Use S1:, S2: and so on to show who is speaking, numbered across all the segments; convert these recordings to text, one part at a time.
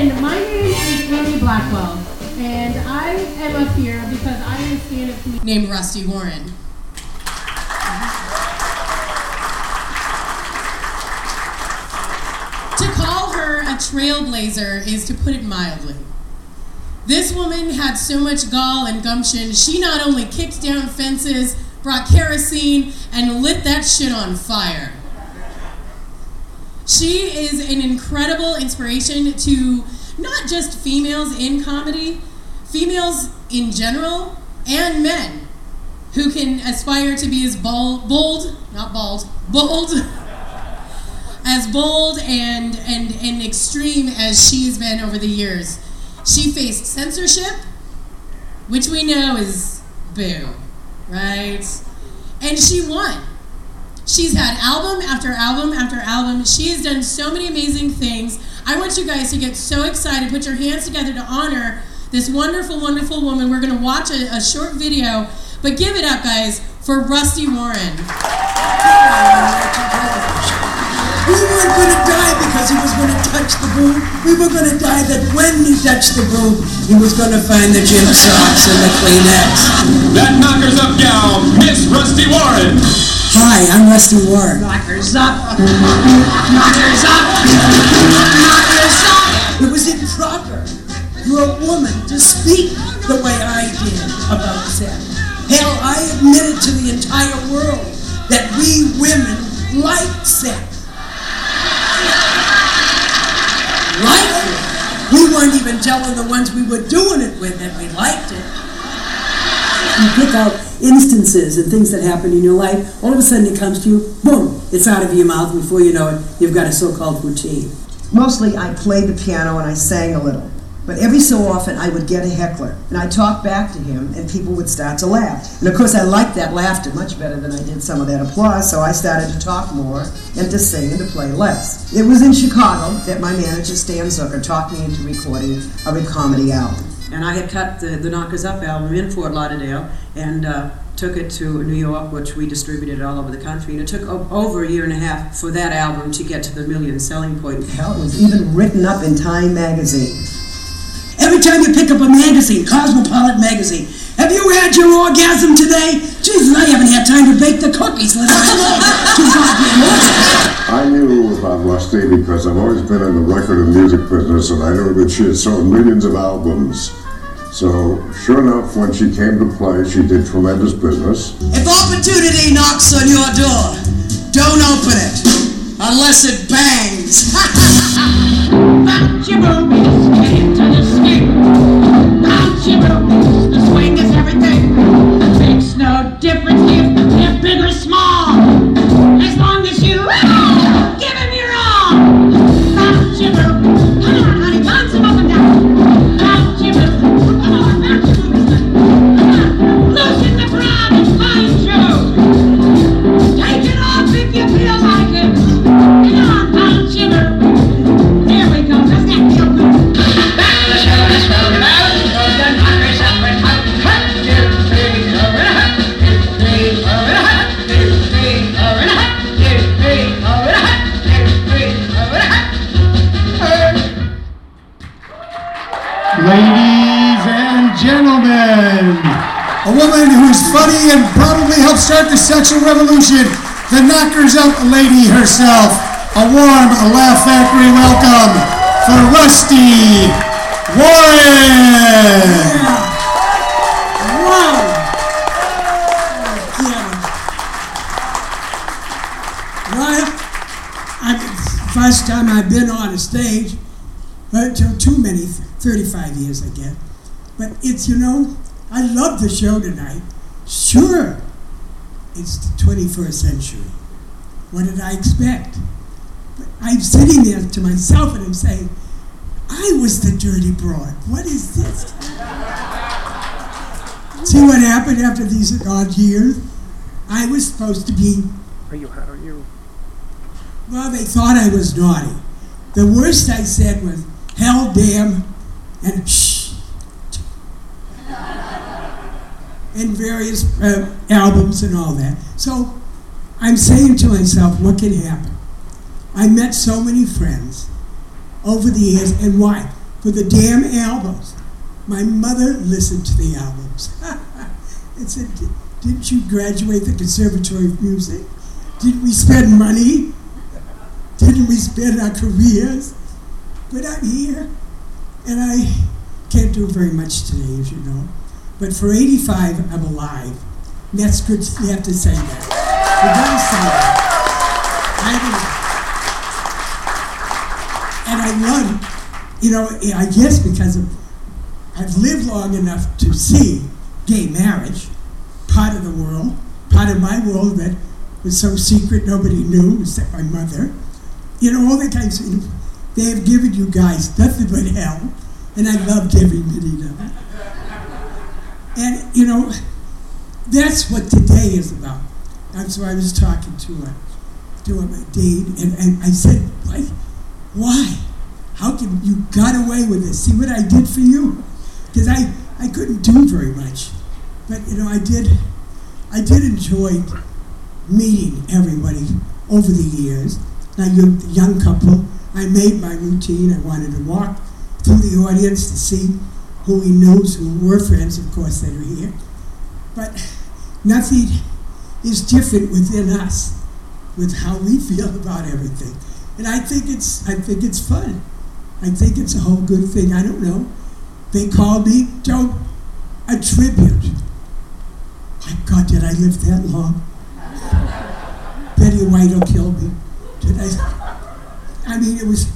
S1: again, my name is Amy Blackwell, and I am up here because I am a stand-up
S2: named Rusty Warren. to call her a trailblazer is to put it mildly. This woman had so much gall and gumption, she not only kicked down fences, brought kerosene, and lit that shit on fire. She is an incredible inspiration to not just females in comedy, females in general, and men who can aspire to be as bold, bold not bald, bold, as bold and, and, and extreme as she has been over the years. She faced censorship, which we know is boo, right? And she won. She's had album after album after album. She has done so many amazing things. I want you guys to get so excited. Put your hands together to honor this wonderful, wonderful woman. We're going to watch a, a short video, but give it up, guys, for Rusty Warren.
S3: We weren't going to die because he was going to touch the boob. We were going to die that when he touched the boob, he was going to find the gym socks and the Kleenex.
S4: That knockers up gal, Miss Rusty Warren.
S3: Hi, I'm Rusty Warren.
S5: Knockers up. Knockers up. Knockers up.
S3: It was improper for a woman to speak the way I did about sex. Hell, I admitted to the entire world that we women like sex. Like it. We weren't even telling the ones we were doing it with that we liked it. You pick out instances and things that happen in your life, all of a sudden it comes to you, boom, it's out of your mouth. Before you know it, you've got a so called routine.
S5: Mostly I played the piano and I sang a little. But every so often I would get a heckler and I'd talk back to him and people would start to laugh. And of course I liked that laughter much better than I did some of that applause, so I started to talk more and to sing and to play less. It was in Chicago that my manager Stan Zucker talked me into recording a comedy album.
S6: And I had cut the, the Knockers Up album in Fort Lauderdale and uh, took it to New York, which we distributed all over the country. And it took o- over a year and a half for that album to get to the million selling point.
S5: Hell, it was even written up in Time magazine.
S3: Every time you pick up a magazine, Cosmopolitan magazine, have you had your orgasm today? Jesus, I haven't had time to bake the cookies. Let alone two goddamn orgasms.
S7: I knew about Rusty because I've always been in the record and music business, and I know that she had sold millions of albums. So, sure enough, when she came to play, she did tremendous business.
S3: If opportunity knocks on your door, don't open it unless it bangs.
S8: Bounce a
S9: who's funny and probably helped start the sexual revolution, the Knockers Up lady herself. A warm a Laugh Factory welcome for Rusty Warren.
S3: Wow. Yeah. Well, I, first time I've been on a stage, uh, but too, too many, 35 years, I guess. But it's, you know, I love the show tonight. Sure, it's the 21st century. What did I expect? But I'm sitting there to myself and I'm saying, I was the dirty broad. What is this? See what happened after these odd years? I was supposed to be.
S10: Are you? Are you?
S3: Well, they thought I was naughty. The worst I said was hell, damn, and shh. In various uh, albums and all that. So I'm saying to myself, what can happen? I met so many friends over the years, and why? for the damn albums. My mother listened to the albums. I said, Didn't you graduate the Conservatory of Music? Didn't we spend money? Didn't we spend our careers? But I'm here, and I can't do very much today, as you know. But for 85, I'm alive. And that's good. You have to say that. You gotta say that. I and I love, you know, I guess because of, I've lived long enough to see gay marriage, part of the world, part of my world that was so secret nobody knew except my mother. You know, all the of, they have given you guys nothing but hell, and I loved every minute of it. And, you know, that's what today is about. That's why I was talking to a, to a date, and, and I said, like, why? How can you got away with this? See what I did for you? Because I, I couldn't do very much. But, you know, I did, I did enjoy meeting everybody over the years. Now, you're a young couple. I made my routine. I wanted to walk through the audience to see who he knows, who were friends, of course, that are here. But nothing is different within us with how we feel about everything. And I think it's I think it's fun. I think it's a whole good thing. I don't know. They called me Joe a tribute. My God, did I live that long? Betty White will kill me. Did I? I mean, it was.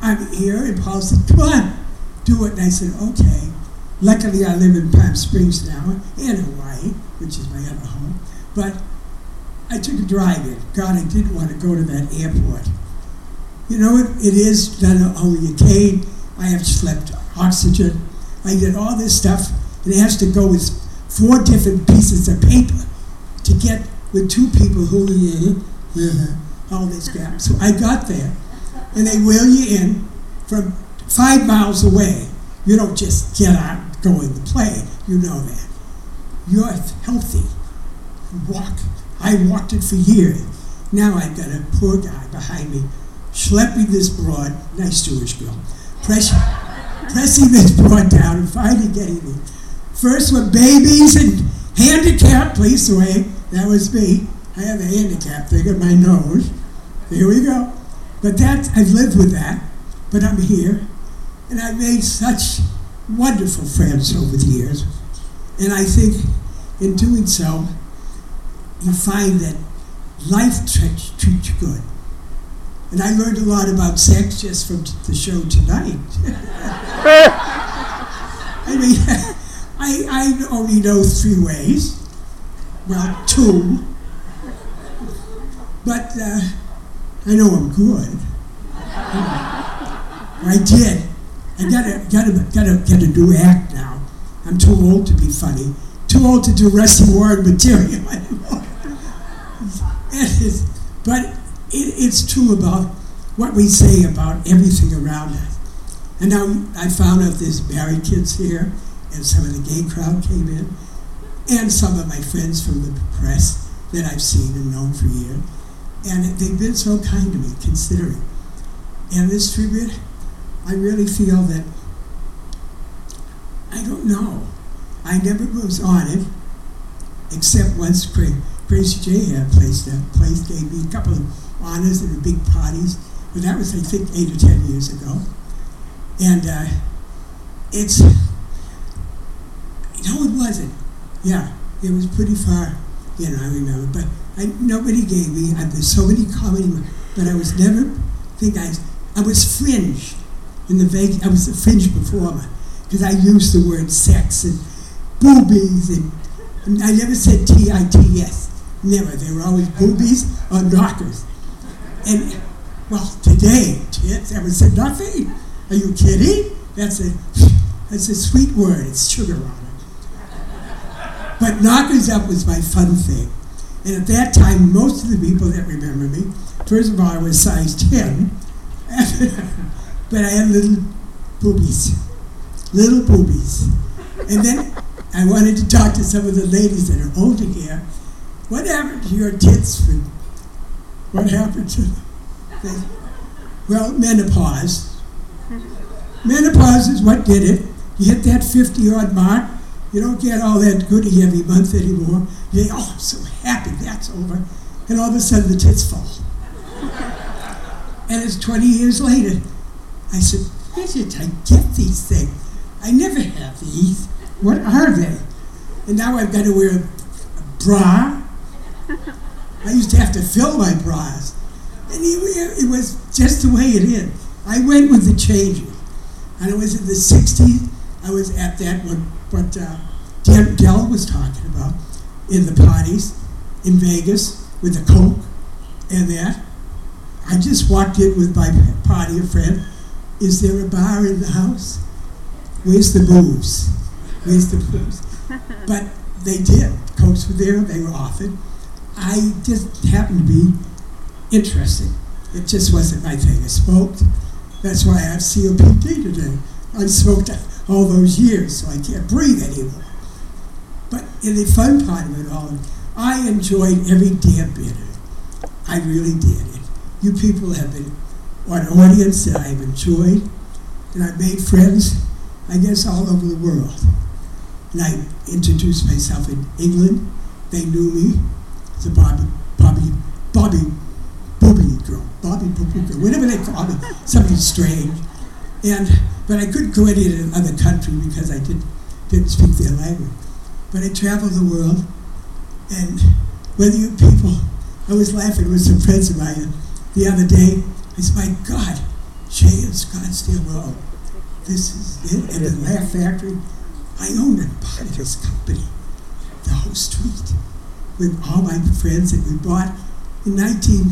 S3: I'm here, and Paul said, "Come on, do it." And I said, "Okay." Luckily, I live in Palm Springs now, in Hawaii, which is my other home. But I took a drive in. God, I didn't want to go to that airport. You know, it, it is not only a cane. I have slept oxygen. I did all this stuff, and it has to go with four different pieces of paper to get with two people who, all this gap. So I got there, and they wheel you in from five miles away. You don't just get out, go in the plane. You know that. You're healthy. Walk. I walked it for years. Now I've got a poor guy behind me schlepping this broad, nice Jewish girl, press, pressing this broad down and finally getting me. First were babies and handicapped, please away. That was me. I have a handicap thing in my nose. Here we go. But that I've lived with that. But I'm here. And I've made such wonderful friends over the years. And I think in doing so, you find that life treats, you good. And I learned a lot about sex just from the show tonight. I mean, I, I only know three ways. Well, two. But uh, I know I'm good. I did. I gotta, gotta, gotta get a new act now. I'm too old to be funny. Too old to do Rusty Warren material anymore. but it, it's true about what we say about everything around us. And now I found out there's married kids here, and some of the gay crowd came in, and some of my friends from the press that I've seen and known for years. And they've been so kind to me, considering. And this tribute, I really feel that, I don't know, I never was on it, except once Crazy J had placed that place, gave me a couple of honors and big parties, but that was, I think, eight or ten years ago. And uh, it's, no, it wasn't. Yeah, it was pretty far, you know, I remember. But I, nobody gave me, I, there's so many comedy, but I was never, think I, I was fringe in the Vegas, I was a fringe performer because I used the word sex and boobies and, and I never said T-I-T-S, never. They were always boobies or knockers. And, well, today, tits, would say nothing. Are you kidding? That's a, that's a sweet word, it's sugar on it. But knockers up was my fun thing. And at that time, most of the people that remember me, first of all, I was size 10, but I had little boobies, little boobies. And then I wanted to talk to some of the ladies that are older here. What happened to your tits? What happened to them? Well, menopause. menopause is what did it. You hit that 50 odd mark, you don't get all that goody every month anymore. You oh, I'm so happy that's over. And all of a sudden the tits fall. and it's 20 years later. I said, where did I get these things? I never have these. What are they? And now I've got to wear a, bra. I used to have to fill my bras. And it, was just the way it is. I went with the changes. And it was in the 60s. I was at that, what, what uh, Del, Del was talking about, in the parties in Vegas with the Coke and that. I just walked in with my party, of friend. Is there a bar in the house? Where's the booze? Where's the booze? But they did. Cokes were there, they were offered. I just happened to be interested. It just wasn't my thing. I smoked. That's why I have COPD today. I smoked all those years, so I can't breathe anymore. But in the fun part of it all, I enjoyed every damn bit of it. I really did. You people have been an audience that I've enjoyed, and I've made friends, I guess, all over the world. And I introduced myself in England. They knew me a Bobby, Bobby, Bobby Booby girl, Bobby Booby girl, whatever they call me, something strange. And but I couldn't go any other country because I didn't didn't speak their language. But I traveled the world, and whether you people, I was laughing with some friends of mine the other day. I said, "My God, Shea and Scottsdale Road, this is it." And the Laugh Factory, I owned and bought this company, the whole street, with all my friends, and we bought in 19,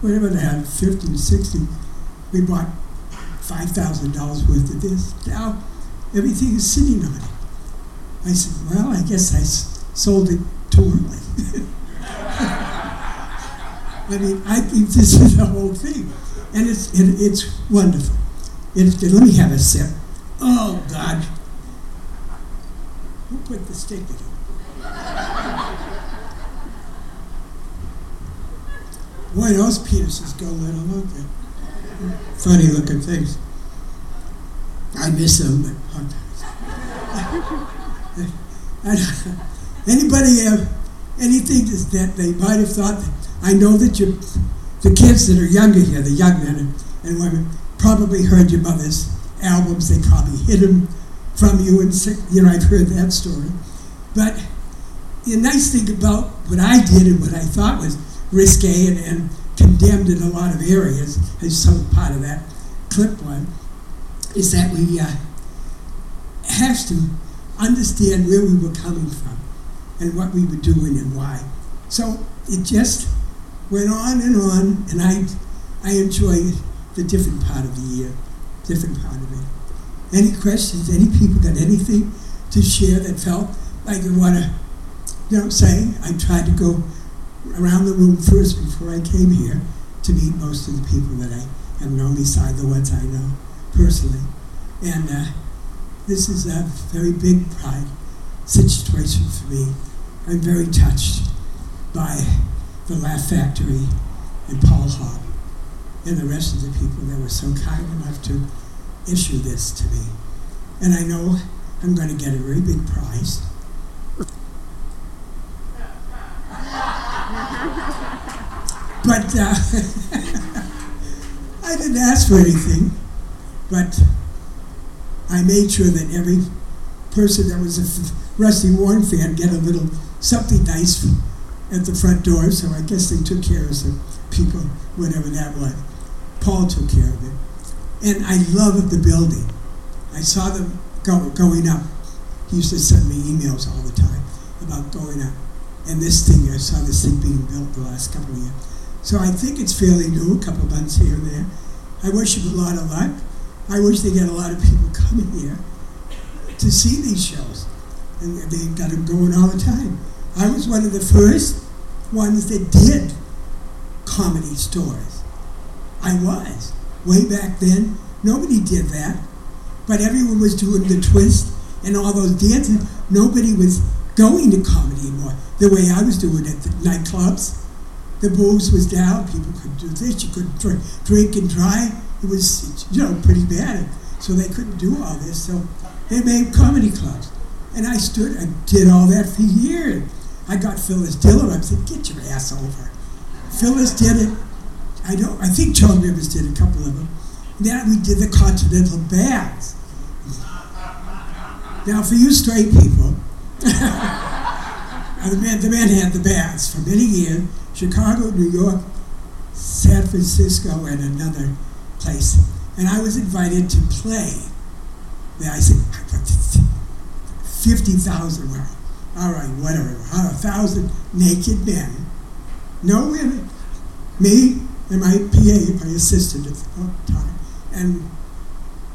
S3: whatever had, 50 to 60, we bought $5,000 worth of this. Now everything is sitting on it. I said, well, I guess I sold it too early. I mean, I think this is the whole thing. And it's, it, it's wonderful. It's, let me have a sip. Oh, God. Who put the stick in it? Boy, those penises go little, don't they? Funny looking things. I miss them, but anybody have anything that they might have thought? I know that you, the kids that are younger here, the young men and, women, probably heard your mother's albums. They probably hid them from you, and you know I've heard that story. But the nice thing about what I did and what I thought was risque and, and condemned in a lot of areas, as some part of that clip one, is that we uh, have to understand where we were coming from and what we were doing and why. So it just went on and on, and I, I enjoyed the different part of the year, different part of it. Any questions? Any people got anything to share that felt like they want to, you know what I'm saying? I tried to go around the room first before I came here to meet most of the people that I have known beside the ones I know personally. And uh, this is a very big pride situation for me. I'm very touched by the Laugh Factory and Paul Hogg and the rest of the people that were so kind enough to issue this to me. And I know I'm going to get a very big prize. But uh, I didn't ask for anything, but I made sure that every person that was Rusty Warren fan get a little something nice at the front door. So I guess they took care of some people, whatever that was. Paul took care of it, and I loved the building. I saw them go, going up. He used to send me emails all the time about going up. And this thing, I saw this thing being built the last couple of years. So I think it's fairly new, a couple of months here and there. I wish him a lot of luck. I wish they get a lot of people coming here to see these shows. And they got them going all the time. I was one of the first ones that did comedy stores. I was. Way back then, nobody did that. But everyone was doing the twist and all those dances. Nobody was going to comedy anymore. The way I was doing it, at the nightclubs, the booze was down. People couldn't do this. You couldn't drink, drink and drive. It was, you know, pretty bad. so they couldn't do all this. So they made comedy clubs, and I stood and did all that for years. I got Phyllis Diller. I said, "Get your ass over." Phyllis did it. I don't. I think Joan Rivers did a couple of them. Then we did the Continental Baths. Now, for you straight people, the man, the man had the baths for many years. Chicago, New York, San Francisco, and another place. And I was invited to play. Then I said, 50,000. Well, all right, whatever. A thousand naked men, no women. Me and my PA, my assistant at the time, and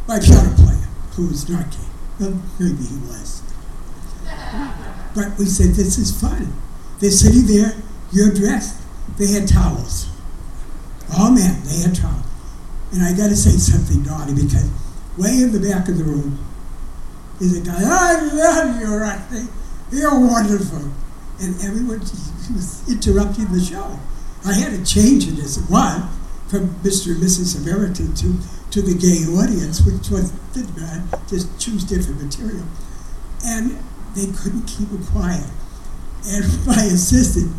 S3: my piano player, who was not gay. Well, maybe he was. But we said, this is fun. They're sitting there, you're dressed. They had towels. All men, they had towels. And I got to say something naughty because way in the back of the room is a guy, I love you, Rusty. You're wonderful. And everyone was interrupting the show. I had to change it as was from Mr. and Mrs. America to, to the gay audience, which was just choose different material. And they couldn't keep it quiet. And my assistant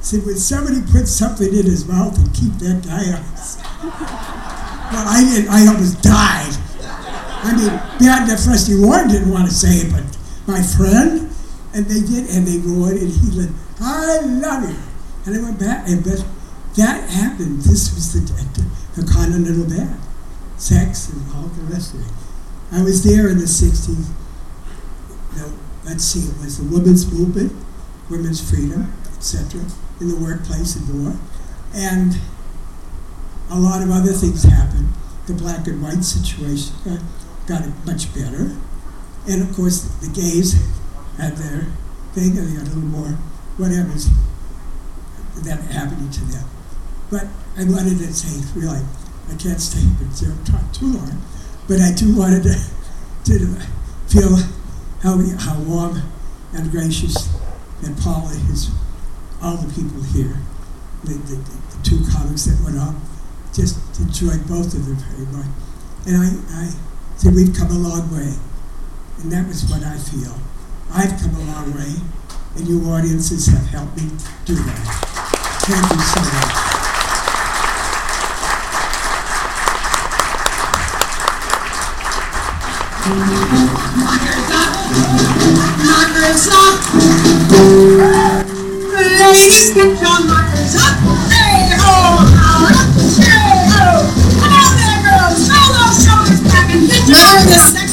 S3: said, would somebody put something in his mouth and keep that guy out? well, I did I almost died. I mean, bad enough Rusty Warren didn't want to say it, but my friend, and they did, and they roared, and he said, I love you. And I went back, and but that happened. This was the, the, the Continental Bath, sex and all the rest of it. I was there in the 60s. No, let's see, it was the women's movement, women's freedom, etc., in the workplace and more. And a lot of other things happened. The black and white situation got, got it much better. And of course, the gays had their thing, and they got a little more whatever's that happening to them. But I wanted to say, really, I can't stay zero talk too long, but I do wanted to, to feel how, how warm and gracious that Paula is, all the people here, the, the, the two comics that went on, just enjoyed both of them very much. And I, I said, we've come a long way. And that was what I feel. I've come a long way, and you audiences have helped me do that. Thank you so much.
S8: Knockers up. Ladies, get your knockers up. And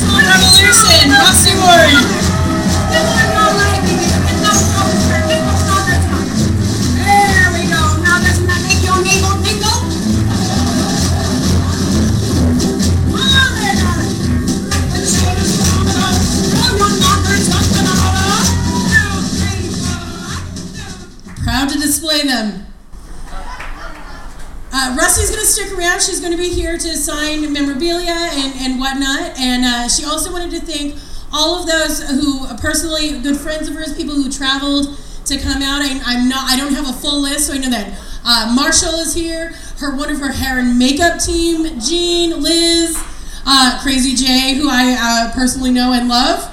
S2: Uh, Rusty's going to stick around. She's going to be here to sign memorabilia and, and whatnot. And uh, she also wanted to thank all of those who personally, good friends of hers, people who traveled to come out. I, I'm not, I don't have a full list, so I know that uh, Marshall is here. Her one of her hair and makeup team, Jean, Liz, uh, Crazy J, who I uh, personally know and love.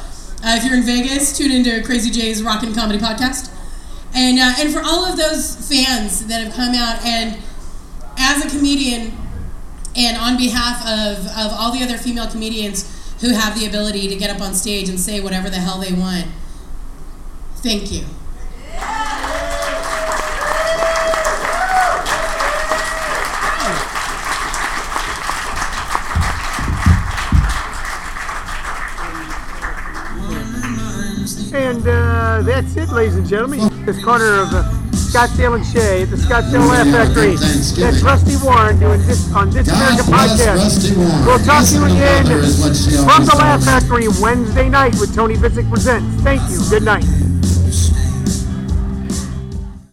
S2: Uh, if you're in Vegas, tune into Crazy J's Rockin' Comedy Podcast. And, uh, and for all of those fans that have come out and as a comedian and on behalf of, of all the other female comedians who have the ability to get up on stage and say whatever the hell they want, thank you.
S10: And uh, that's it, ladies and gentlemen. This corner of uh, Scottsdale and Shea at the Scottsdale Laugh Factory. That's Rusty Warren doing this on This American Podcast. We'll talk to you again from the Laugh Factory Wednesday night with Tony Visick Presents. Thank you. Good night.